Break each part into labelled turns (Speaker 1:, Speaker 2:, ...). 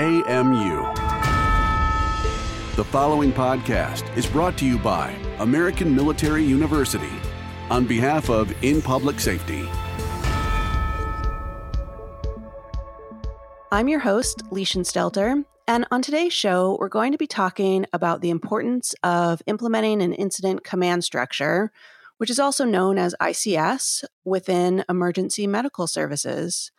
Speaker 1: AMU. The following podcast is brought to you by American Military University on behalf of In Public Safety.
Speaker 2: I'm your host, Leischen Stelter, and on today's show, we're going to be talking about the importance of implementing an incident command structure, which is also known as ICS, within emergency medical services.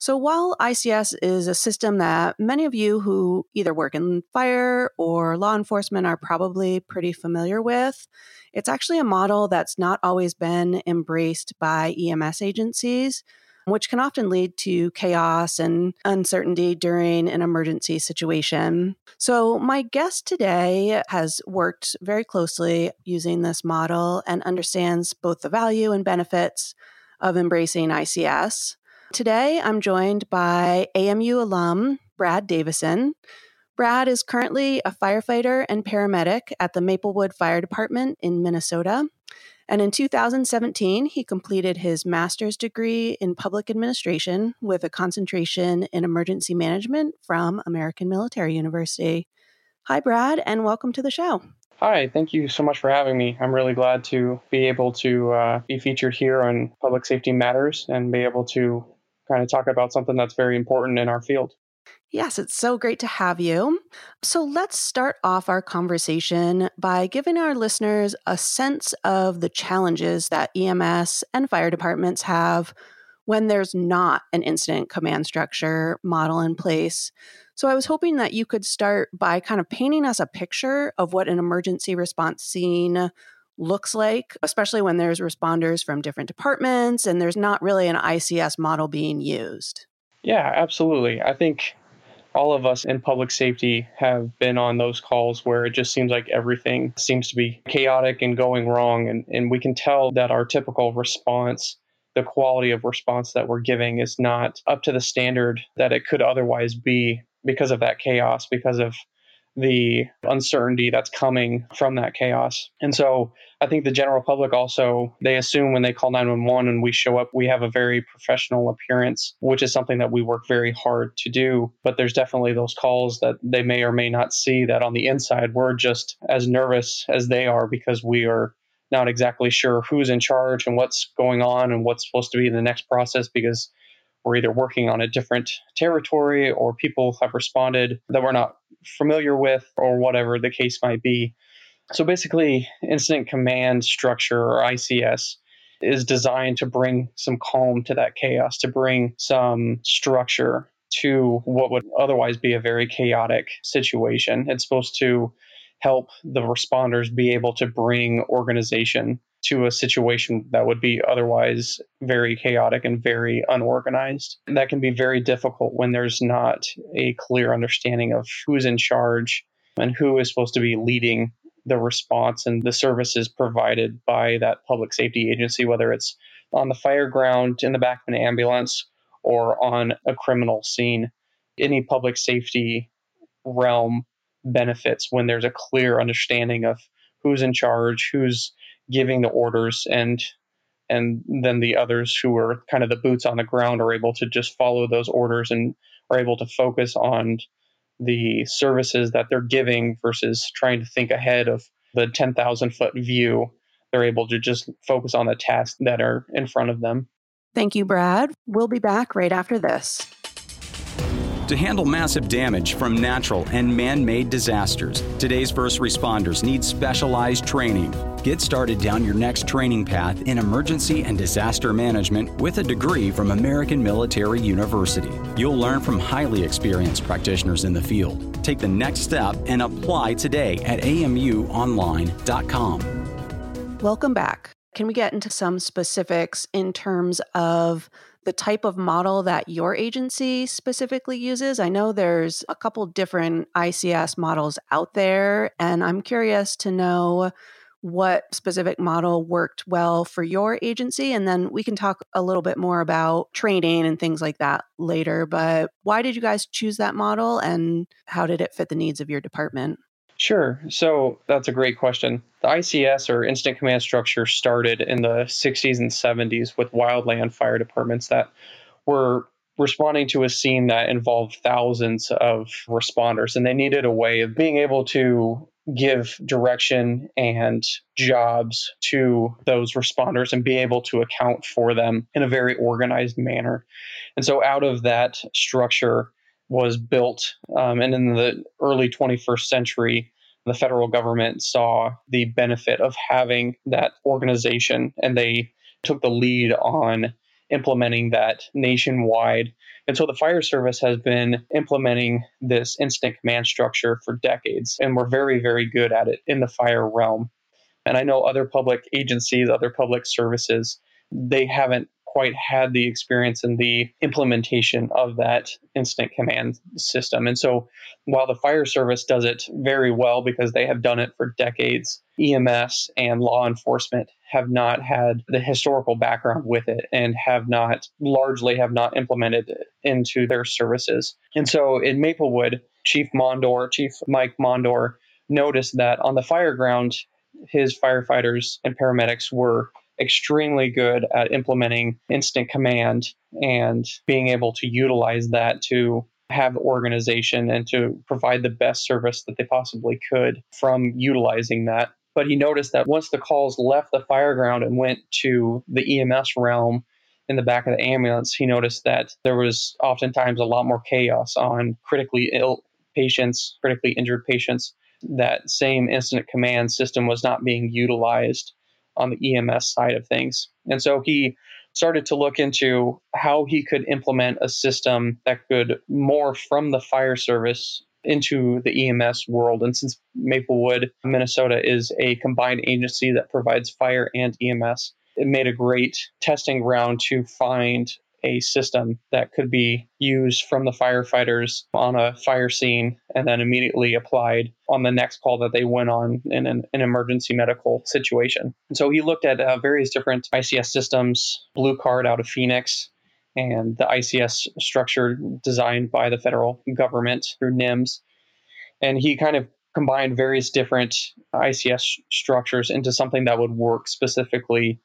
Speaker 2: So, while ICS is a system that many of you who either work in fire or law enforcement are probably pretty familiar with, it's actually a model that's not always been embraced by EMS agencies, which can often lead to chaos and uncertainty during an emergency situation. So, my guest today has worked very closely using this model and understands both the value and benefits of embracing ICS. Today, I'm joined by AMU alum Brad Davison. Brad is currently a firefighter and paramedic at the Maplewood Fire Department in Minnesota. And in 2017, he completed his master's degree in public administration with a concentration in emergency management from American Military University. Hi, Brad, and welcome to the show.
Speaker 3: Hi, thank you so much for having me. I'm really glad to be able to uh, be featured here on Public Safety Matters and be able to kind of talk about something that's very important in our field.
Speaker 2: Yes, it's so great to have you. So let's start off our conversation by giving our listeners a sense of the challenges that EMS and fire departments have when there's not an incident command structure model in place. So I was hoping that you could start by kind of painting us a picture of what an emergency response scene looks like, especially when there's responders from different departments and there's not really an ICS model being used.
Speaker 3: Yeah, absolutely. I think all of us in public safety have been on those calls where it just seems like everything seems to be chaotic and going wrong. And, and we can tell that our typical response, the quality of response that we're giving, is not up to the standard that it could otherwise be because of that chaos, because of the uncertainty that's coming from that chaos. And so I think the general public also they assume when they call 911 and we show up we have a very professional appearance, which is something that we work very hard to do, but there's definitely those calls that they may or may not see that on the inside we're just as nervous as they are because we are not exactly sure who's in charge and what's going on and what's supposed to be the next process because we're either working on a different territory or people have responded that we're not familiar with or whatever the case might be. So basically, incident command structure or ICS is designed to bring some calm to that chaos, to bring some structure to what would otherwise be a very chaotic situation. It's supposed to help the responders be able to bring organization to a situation that would be otherwise very chaotic and very unorganized. That can be very difficult when there's not a clear understanding of who's in charge and who is supposed to be leading the response and the services provided by that public safety agency, whether it's on the fire ground, in the back of an ambulance, or on a criminal scene. Any public safety realm benefits when there's a clear understanding of who's in charge, who's giving the orders, and and then the others who are kind of the boots on the ground are able to just follow those orders and are able to focus on the services that they're giving versus trying to think ahead of the 10,000 foot view. They're able to just focus on the tasks that are in front of them.
Speaker 2: Thank you, Brad. We'll be back right after this.
Speaker 4: To handle massive damage from natural and man made disasters, today's first responders need specialized training. Get started down your next training path in emergency and disaster management with a degree from American Military University. You'll learn from highly experienced practitioners in the field. Take the next step and apply today at amuonline.com.
Speaker 2: Welcome back. Can we get into some specifics in terms of the type of model that your agency specifically uses? I know there's a couple different ICS models out there, and I'm curious to know what specific model worked well for your agency. And then we can talk a little bit more about training and things like that later. But why did you guys choose that model and how did it fit the needs of your department?
Speaker 3: Sure. So that's a great question. The ICS or Incident Command Structure started in the 60s and 70s with wildland fire departments that were responding to a scene that involved thousands of responders, and they needed a way of being able to give direction and jobs to those responders and be able to account for them in a very organized manner. And so, out of that structure was built, um, and in the early 21st century, the federal government saw the benefit of having that organization and they took the lead on implementing that nationwide. And so the fire service has been implementing this incident command structure for decades, and we're very, very good at it in the fire realm. And I know other public agencies, other public services, they haven't quite had the experience in the implementation of that incident command system. And so while the fire service does it very well because they have done it for decades, EMS and law enforcement have not had the historical background with it and have not largely have not implemented it into their services. And so in Maplewood, Chief Mondor, Chief Mike Mondor noticed that on the fire ground, his firefighters and paramedics were extremely good at implementing incident command and being able to utilize that to have organization and to provide the best service that they possibly could from utilizing that. But he noticed that once the calls left the fire ground and went to the EMS realm in the back of the ambulance, he noticed that there was oftentimes a lot more chaos on critically ill patients, critically injured patients. That same incident command system was not being utilized on the EMS side of things. And so he started to look into how he could implement a system that could morph from the fire service into the EMS world. And since Maplewood, Minnesota is a combined agency that provides fire and EMS, it made a great testing ground to find a system that could be used from the firefighters on a fire scene and then immediately applied on the next call that they went on in an, an emergency medical situation. And so he looked at uh, various different ICS systems, Blue Card out of Phoenix, and the ICS structure designed by the federal government through NIMS. And he kind of combined various different ICS structures into something that would work specifically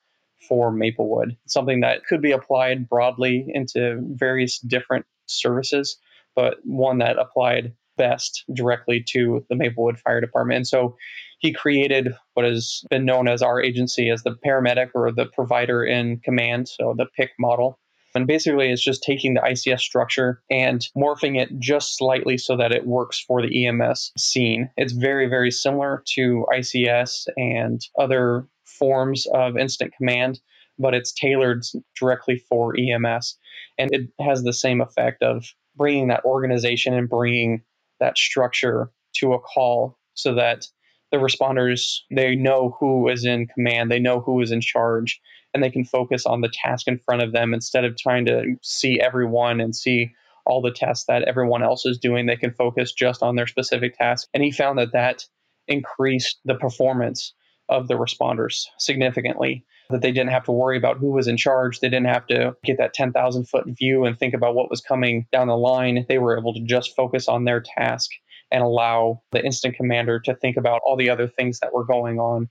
Speaker 3: for Maplewood, something that could be applied broadly into various different services, but one that applied best directly to the Maplewood Fire Department. And so he created what has been known as our agency as the paramedic or the provider in command, so the PIC model. And basically, it's just taking the ICS structure and morphing it just slightly so that it works for the EMS scene. It's very, very similar to ICS and other forms of incident command, but it's tailored directly for EMS. And it has the same effect of bringing that organization and bringing that structure to a call so that the responders they know who is in command they know who is in charge and they can focus on the task in front of them instead of trying to see everyone and see all the tests that everyone else is doing they can focus just on their specific task and he found that that increased the performance of the responders significantly. That they didn't have to worry about who was in charge. They didn't have to get that 10,000 foot view and think about what was coming down the line. They were able to just focus on their task and allow the incident commander to think about all the other things that were going on.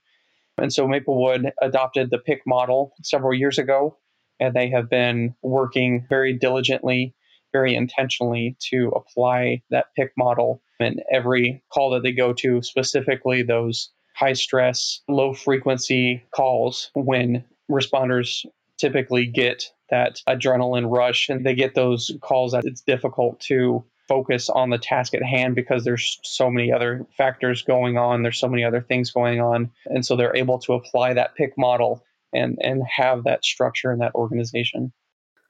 Speaker 3: And so Maplewood adopted the PIC model several years ago, and they have been working very diligently, very intentionally to apply that PIC model in every call that they go to, specifically those high stress, low frequency calls when responders typically get that adrenaline rush and they get those calls that it's difficult to focus on the task at hand because there's so many other factors going on. There's so many other things going on. And so they're able to apply that PIC model and and have that structure and that organization.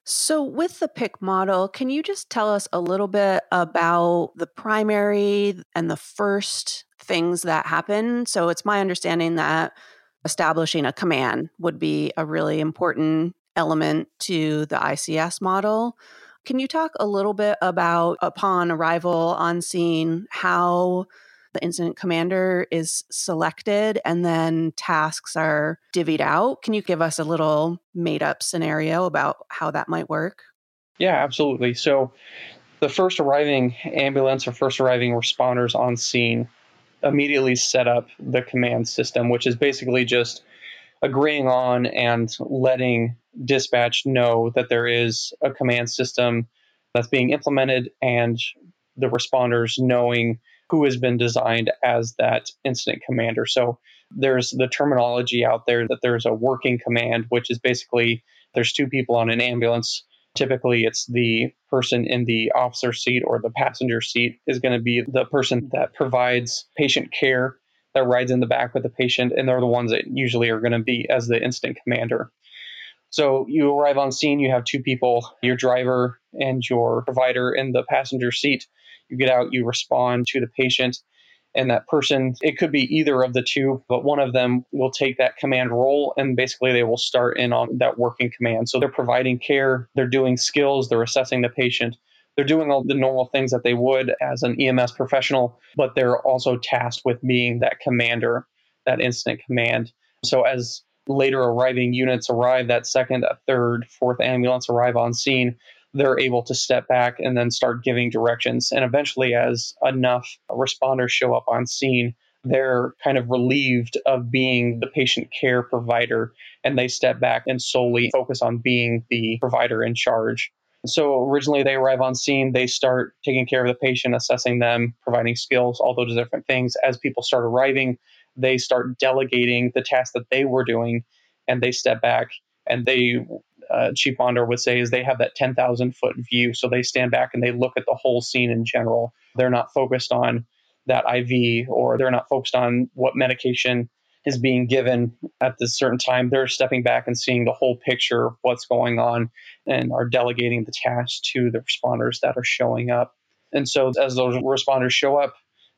Speaker 2: So, with the PIC model, can you just tell us a little bit about the primary and the first things that happen? So, it's my understanding that establishing a command would be a really important element to the ICS model. Can you talk a little bit about, upon arrival on scene, how the incident commander is selected and then tasks are divvied out. Can you give us a little made up scenario about how that might work?
Speaker 3: Yeah, absolutely. So, the first arriving ambulance or first arriving responders on scene immediately set up the command system, which is basically just agreeing on and letting dispatch know that there is a command system that's being implemented and the responders knowing who has been designed as that incident commander. So there's the terminology out there that there's a working command, which is basically there's two people on an ambulance. Typically, it's the person in the officer seat or the passenger seat is going to be the person that provides patient care that rides in the back with the patient, and they're the ones that usually are going to be as the incident commander. So you arrive on scene, you have two people, your driver and your provider in the passenger seat. You get out, you respond to the patient, and that person, it could be either of the two, but one of them will take that command role and basically they will start in on that working command. So they're providing care, they're doing skills, they're assessing the patient, they're doing all the normal things that they would as an EMS professional, but they're also tasked with being that commander, that incident command. So as later arriving units arrive, that second, third, fourth ambulance arrive on scene, they're able to step back and then start giving directions. And eventually, as enough responders show up on scene, they're kind of relieved of being the patient care provider and they step back and solely focus on being the provider in charge. So originally they arrive on scene, they start taking care of the patient, assessing them, providing skills, all those different things. As people start arriving, they start delegating the tasks that they were doing and they step back and they uh, Chief Mondor would say is they have that 10,000 foot view. So they stand back and they look at the whole scene in general. They're not focused on that IV or they're not focused on what medication is being given at this certain time. They're stepping back and seeing the whole picture of what's going on and are delegating the tasks to the responders that are showing up. And so as those responders show up,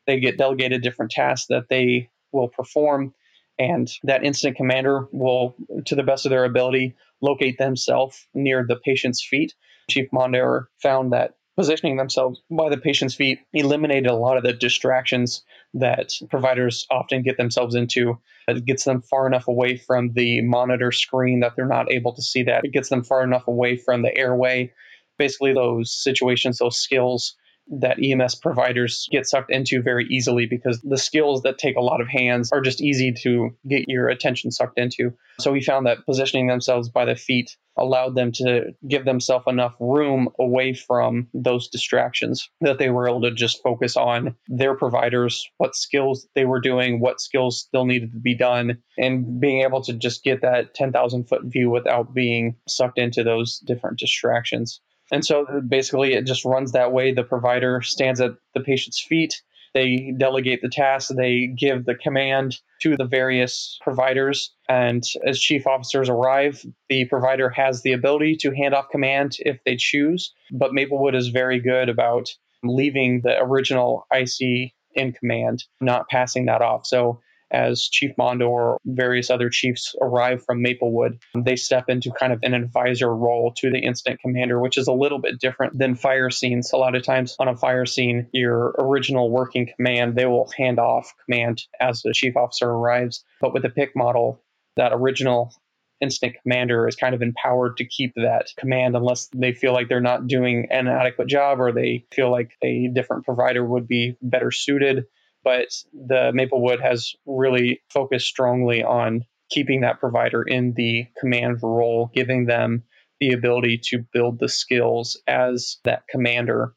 Speaker 3: they get delegated different tasks that they will perform. And that incident commander will, to the best of their ability, locate themselves near the patient's feet. Chief Mondor found that positioning themselves by the patient's feet eliminated a lot of the distractions that providers often get themselves into. It gets them far enough away from the monitor screen that they're not able to see that. It gets them far enough away from the airway. Basically, those situations, those skills that EMS providers get sucked into very easily because the skills that take a lot of hands are just easy to get your attention sucked into. So we found that positioning themselves by the feet allowed them to give themselves enough room away from those distractions that they were able to just focus on their providers, what skills they were doing, what skills still needed to be done, and being able to just get that 10,000 foot view without being sucked into those different distractions. And so basically, it just runs that way. The provider stands at the patient's feet. They delegate the task. They give the command to the various providers. And as chief officers arrive, the provider has the ability to hand off command if they choose. But Maplewood is very good about leaving the original IC in command, not passing that off. So as Chief Mondor various other chiefs arrive from Maplewood, they step into kind of an advisor role to the incident commander, which is a little bit different than fire scenes. A lot of times on a fire scene, your original working command, they will hand off command as the chief officer arrives. But with the PIC model, that original incident commander is kind of empowered to keep that command unless they feel like they're not doing an adequate job or they feel like a different provider would be better suited but the Maplewood has really focused strongly on keeping that provider in the command role, giving them the ability to build the skills as that commander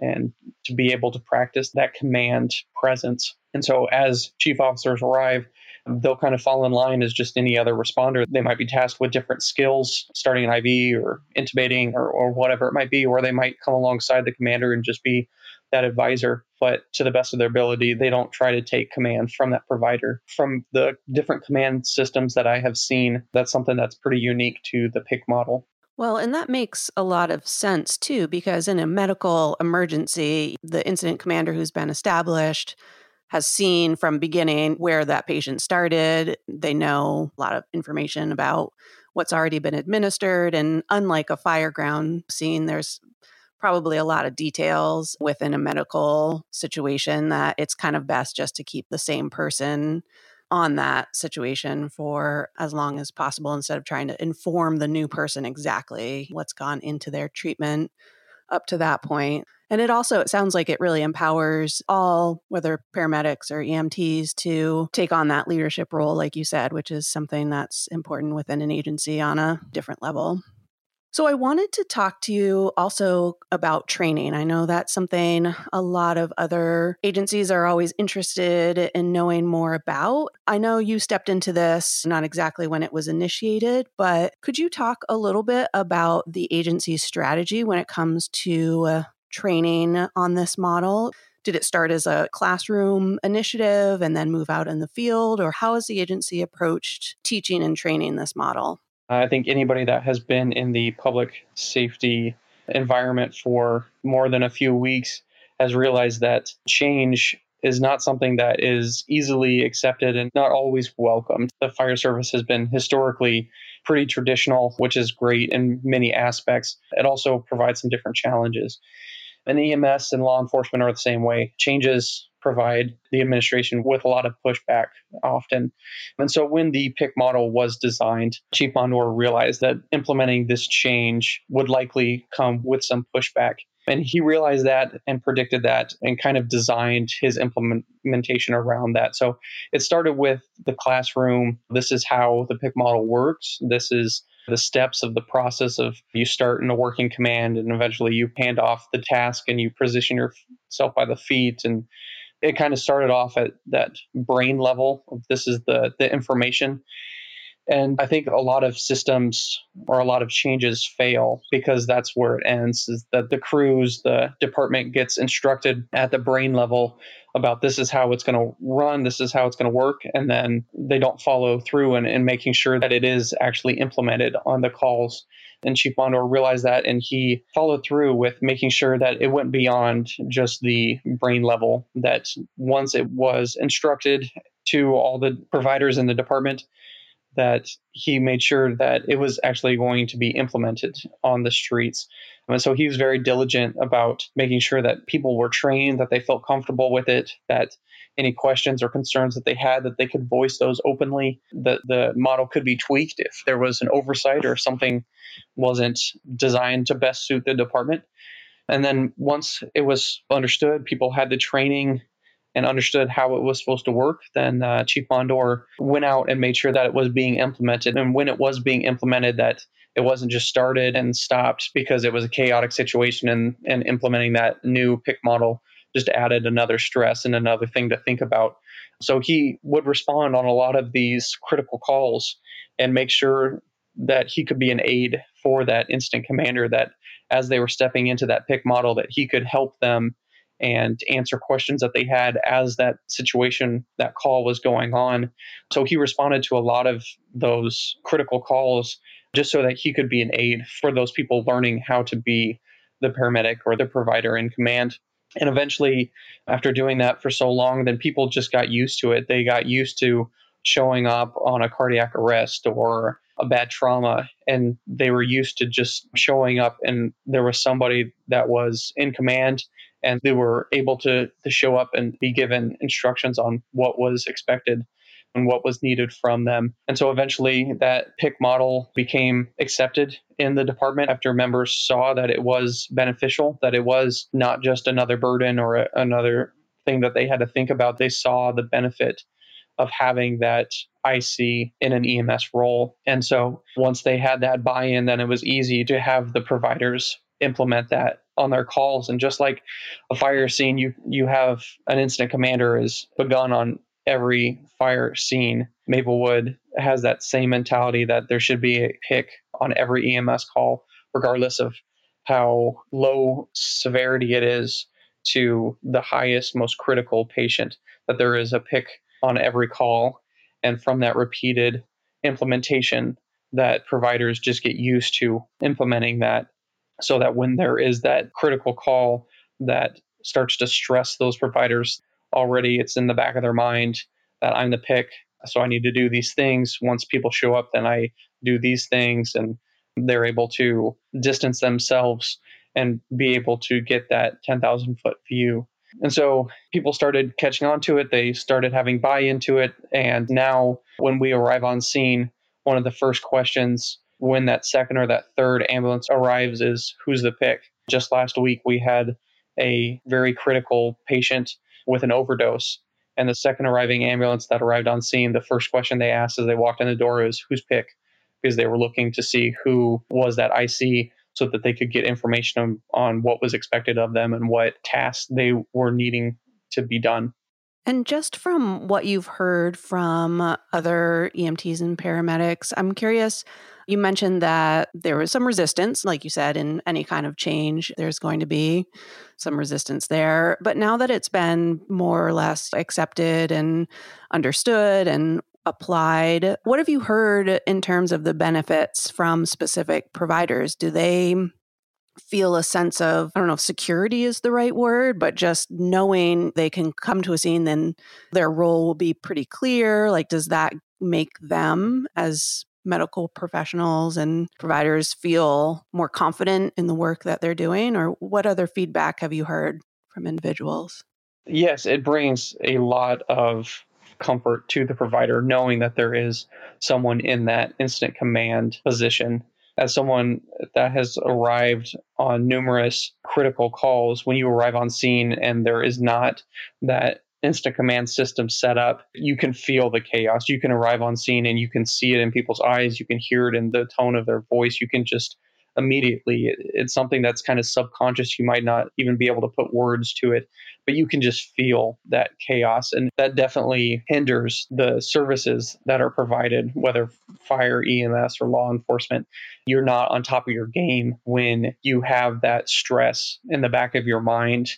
Speaker 3: and to be able to practice that command presence. And so as chief officers arrive, they'll kind of fall in line as just any other responder. They might be tasked with different skills, starting an IV or intubating or, or whatever it might be, or they might come alongside the commander and just be that advisor, but to the best of their ability, they don't try to take command from that provider. From the different command systems that I have seen, that's something that's pretty unique to the PIC model.
Speaker 2: Well, and that makes a lot of sense too, because in a medical emergency, the incident commander who's been established has seen from beginning where that patient started. They know a lot of information about what's already been administered. And unlike a fireground scene, there's probably a lot of details within a medical situation that it's kind of best just to keep the same person on that situation for as long as possible instead of trying to inform the new person exactly what's gone into their treatment up to that point. And it also it sounds like it really empowers all whether paramedics or EMTs to take on that leadership role like you said, which is something that's important within an agency on a different level. So, I wanted to talk to you also about training. I know that's something a lot of other agencies are always interested in knowing more about. I know you stepped into this not exactly when it was initiated, but could you talk a little bit about the agency's strategy when it comes to uh, training on this model? Did it start as a classroom initiative and then move out in the field? Or how has the agency approached teaching and training this model?
Speaker 3: I think anybody that has been in the public safety environment for more than a few weeks has realized that change is not something that is easily accepted and not always welcomed. The fire service has been historically pretty traditional, which is great in many aspects. It also provides some different challenges. And EMS and law enforcement are the same way. Changes provide the administration with a lot of pushback often. And so when the PIC model was designed, Chief Mondor realized that implementing this change would likely come with some pushback. And he realized that and predicted that and kind of designed his implementation around that. So it started with the classroom. This is how the PIC model works. This is the steps of the process of you start in a working command and eventually you hand off the task and you position yourself by the feet. And it kind of started off at that brain level of this is the the information. And i think a lot of systems or a lot of changes fail because that's where it ends is that the crews the department gets instructed at the brain level about this is how it's going to run this is how it's going to work and then they don't follow through and in making sure that it is actually implemented on the calls. And Chief Mondor realized that and he followed through with making sure that it went beyond just the brain level, that once it was instructed to all the providers in the department, that he made sure that it was actually going to be implemented on the streets. And so he was very diligent about making sure that people were trained, that they felt comfortable with it, that any questions or concerns that they had that they could voice those openly that the model could be tweaked if there was an oversight or something wasn't designed to best suit the department and then once it was understood people had the training and understood how it was supposed to work then uh, chief mondor went out and made sure that it was being implemented and when it was being implemented that it wasn't just started and stopped because it was a chaotic situation and, and implementing that new PIC model just added another stress and another thing to think about. So he would respond on a lot of these critical calls and make sure that he could be an aid for that incident commander that as they were stepping into that PIC model that he could help them and answer questions that they had as that situation that call was going on so he responded to a lot of those critical calls just so that he could be an aid for those people learning how to be the paramedic or the provider in command and eventually, after doing that for so long, then people just got used to it. They got used to showing up on a cardiac arrest or a bad trauma, and they were used to just showing up, and there was somebody that was in command, and they were able to, to show up and be given instructions on what was expected and what was needed from them. And so eventually that PIC model became accepted in the department after members saw that it was beneficial, that it was not just another burden or a, another thing that they had to think about. They saw the benefit of having that IC in an EMS role. And so once they had that buy in, then it was easy to have the providers implement that on their calls and just like a fire scene you you have an incident commander is begun on every fire scene. Maplewood has that same mentality that there should be a PIC on every EMS call, regardless of how low severity it is to the highest, most critical patient, that there is a PIC on every call. And from that repeated implementation, that providers just get used to implementing that so that when there is that critical call that starts to stress those providers already it's in the back of their mind that I'm the PIC. So I need to do these things. Once people show up, then I do these things and they're able to distance themselves and be able to get that 10,000 foot view. And so people started catching on to it. They started having buy into it. And now, when we arrive on scene, one of the first questions when that second or that third ambulance arrives is who's the PIC. Just last week, we had a very critical patient with an overdose. And the second arriving ambulance that arrived on scene, the first question they asked as they walked in the door is, Who's PIC? because they were looking to see who was that IC so that they could get information on, on what was expected of them and what tasks they were needing to be done.
Speaker 2: And just from what you've heard from uh, other EMTs and paramedics, I'm curious. You mentioned that there was some resistance, like you said, in any kind of change, there's going to be some resistance there. But now that it's been more or less accepted and understood and applied, what have you heard in terms of the benefits from specific providers? Do they feel a sense of, I don't know if security is the right word, but just knowing they can come to a scene, then their role will be pretty clear. Like, does that make them as medical professionals and providers feel more confident in the work that they're doing? Or what other feedback have you heard from individuals?
Speaker 3: Yes, it brings a lot of comfort to the provider knowing that there is someone in that incident command position as someone that has arrived on numerous critical calls, when you arrive on scene and there is not that incident command system set up, you can feel the chaos. You can arrive on scene and you can see it in people's eyes. You can hear it in the tone of their voice. You can just immediately, it's something that's kind of subconscious. You might not even be able to put words to it, but you can just feel that chaos. And that definitely hinders the services that are provided, whether fire, EMS, or law enforcement. You're not on top of your game when you have that stress in the back of your mind.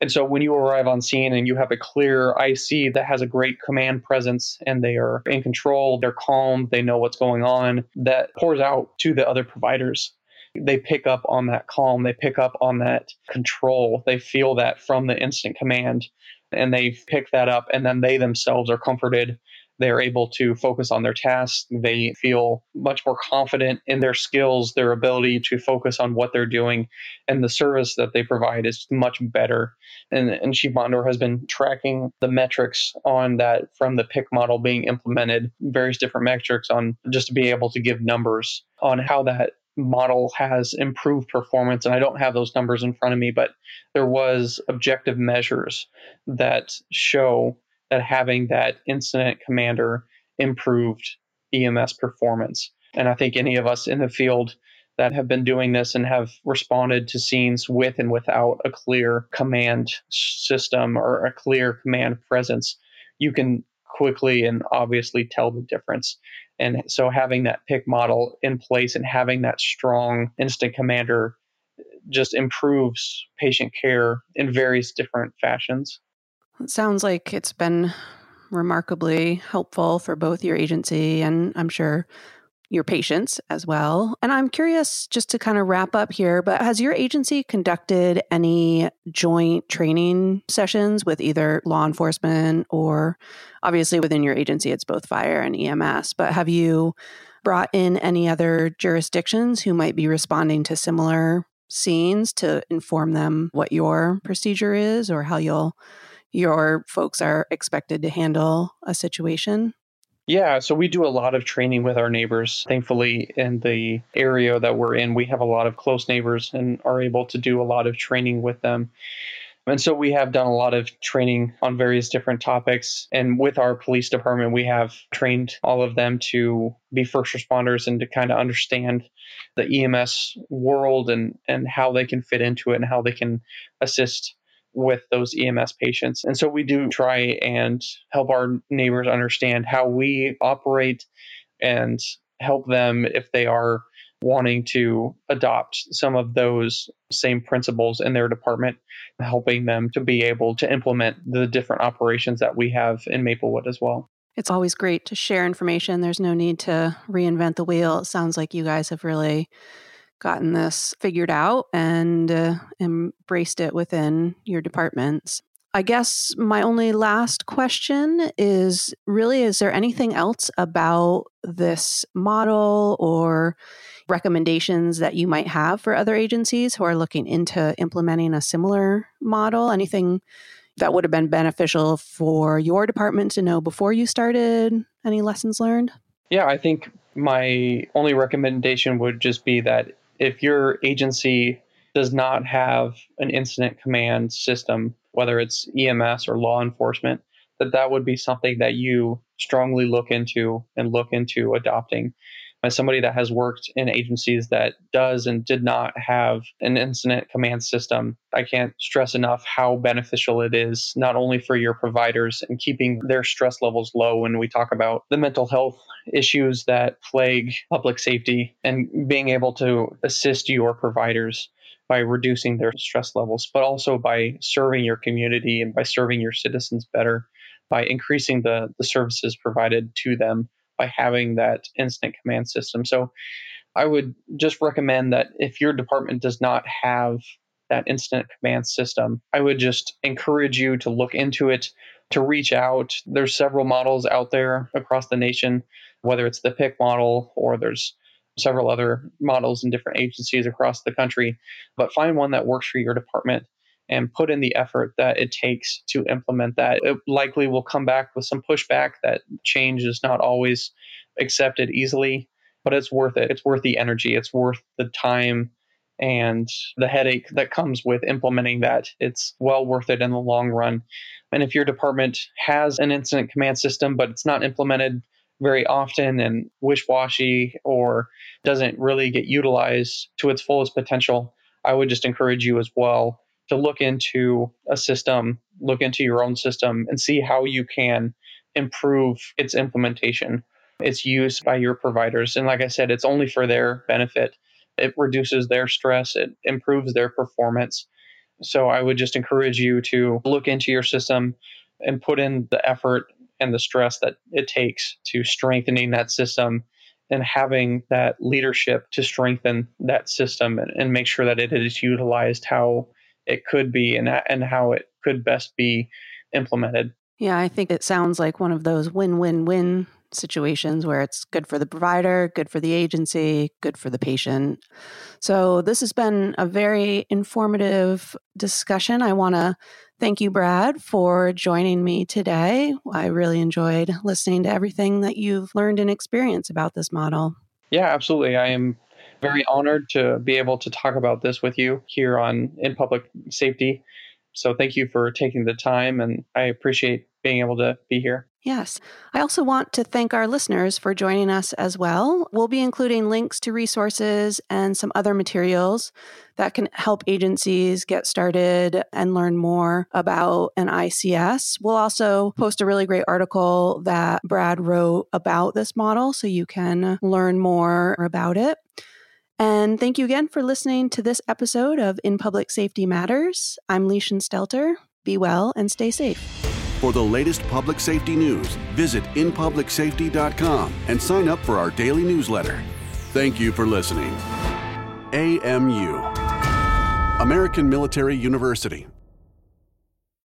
Speaker 3: And so when you arrive on scene and you have a clear IC that has a great command presence and they are in control, they're calm, they know what's going on, that pours out to the other providers they pick up on that calm, they pick up on that control, they feel that from the incident command, and they pick that up, and then they themselves are comforted. They're able to focus on their tasks. They feel much more confident in their skills, their ability to focus on what they're doing, and the service that they provide is much better. And, and Chief Mondor has been tracking the metrics on that from the PIC model being implemented, various different metrics on just to be able to give numbers on how that model has improved performance and i don't have those numbers in front of me but there was objective measures that show that having that incident commander improved ems performance. And i think any of us in the field that have been doing this and have responded to scenes with and without a clear command system or a clear command presence you can quickly and obviously tell the difference and so having that PIC model in place and having that strong incident commander just improves patient care in various different fashions.
Speaker 2: It sounds like it's been remarkably helpful for both your agency and I'm sure your patients as well. And I'm curious, just to kind of wrap up here, but has your agency conducted any joint training sessions with either law enforcement or obviously within your agency, it's both fire and EMS, but have you brought in any other jurisdictions who might be responding to similar scenes to inform them what your procedure is or how you'll your folks are expected to handle a situation?
Speaker 3: Yeah, so we do a lot of training with our neighbors. Thankfully, in the area that we're in, we have a lot of close neighbors and are able to do a lot of training with them. And so we have done a lot of training on various different topics. And with our police department, we have trained all of them to be first responders and to kind of understand the EMS world and, and how they can fit into it and how they can assist with those EMS patients. And so we do try and help our neighbors understand how we operate and help them if they are wanting to adopt some of those same principles in their department, helping them to be able to implement the different operations that we have in Maplewood as well.
Speaker 2: It's always great to share information. There's no need to reinvent the wheel. It sounds like you guys have really gotten this figured out and uh, embraced it within your departments. I guess my only last question is really is there anything else about this model or recommendations that you might have for other agencies who are looking into implementing a similar model? Anything that would have been beneficial for your department to know before you started? Any lessons learned?
Speaker 3: Yeah, I think my only recommendation would just be that if your agency does not have an incident command system, whether it's EMS or law enforcement, that that would be something that you strongly look into and look into adopting. As somebody that has worked in agencies that does and did not have an incident command system, I can't stress enough how beneficial it is, not only for your providers and keeping their stress levels low when we talk about the mental health issues that plague public safety and being able to assist your providers by reducing their stress levels, but also by serving your community and by serving your citizens better by increasing the, the services provided to them by having that incident command system. So I would just recommend that if your department does not have that incident command system, I would just encourage you to look into it, to reach out. There's several models out there across the nation, whether it's the PIC model or there's several other models in different agencies across the country, but find one that works for your department and put in the effort that it takes to implement that. It likely will come back with some pushback that change is not always accepted easily, but it's worth it. It's worth the energy, it's worth the time and the headache that comes with implementing that. It's well worth it in the long run. And if your department has an incident command system, but it's not implemented very often and wish washy or doesn't really get utilized to its fullest potential, I would just encourage you as well to look into a system, look into your own system, and see how you can improve its implementation, its use by your providers. And like I said, it's only for their benefit. It reduces their stress, it improves their performance. So I would just encourage you to look into your system and put in the effort and the stress that it takes to strengthening that system and having that leadership to strengthen that system and, and make sure that it is utilized how it could be and, and how it could best be implemented.
Speaker 2: Yeah, I think it sounds like one of those win win win situations where it's good for the provider, good for the agency, good for the patient. So, this has been a very informative discussion. I want to thank you, Brad, for joining me today. I really enjoyed listening to everything that you've learned and experienced about this model.
Speaker 3: Yeah, absolutely. I am very honored to be able to talk about this with you here on In Public Safety. So thank you for taking the time, and I appreciate being able to be here.
Speaker 2: Yes. I also want to thank our listeners for joining us as well. We'll be including links to resources and some other materials that can help agencies get started and learn more about an ICS. We'll also post a really great article that Brad wrote about this model so you can learn more about it. And thank you again for listening to this episode of In Public Safety Matters. I'm Leischen Stelter. Be well and stay safe.
Speaker 1: For the latest public safety news, visit inpublicsafety.com and sign up for our daily newsletter. Thank you for listening. AMU, American Military University.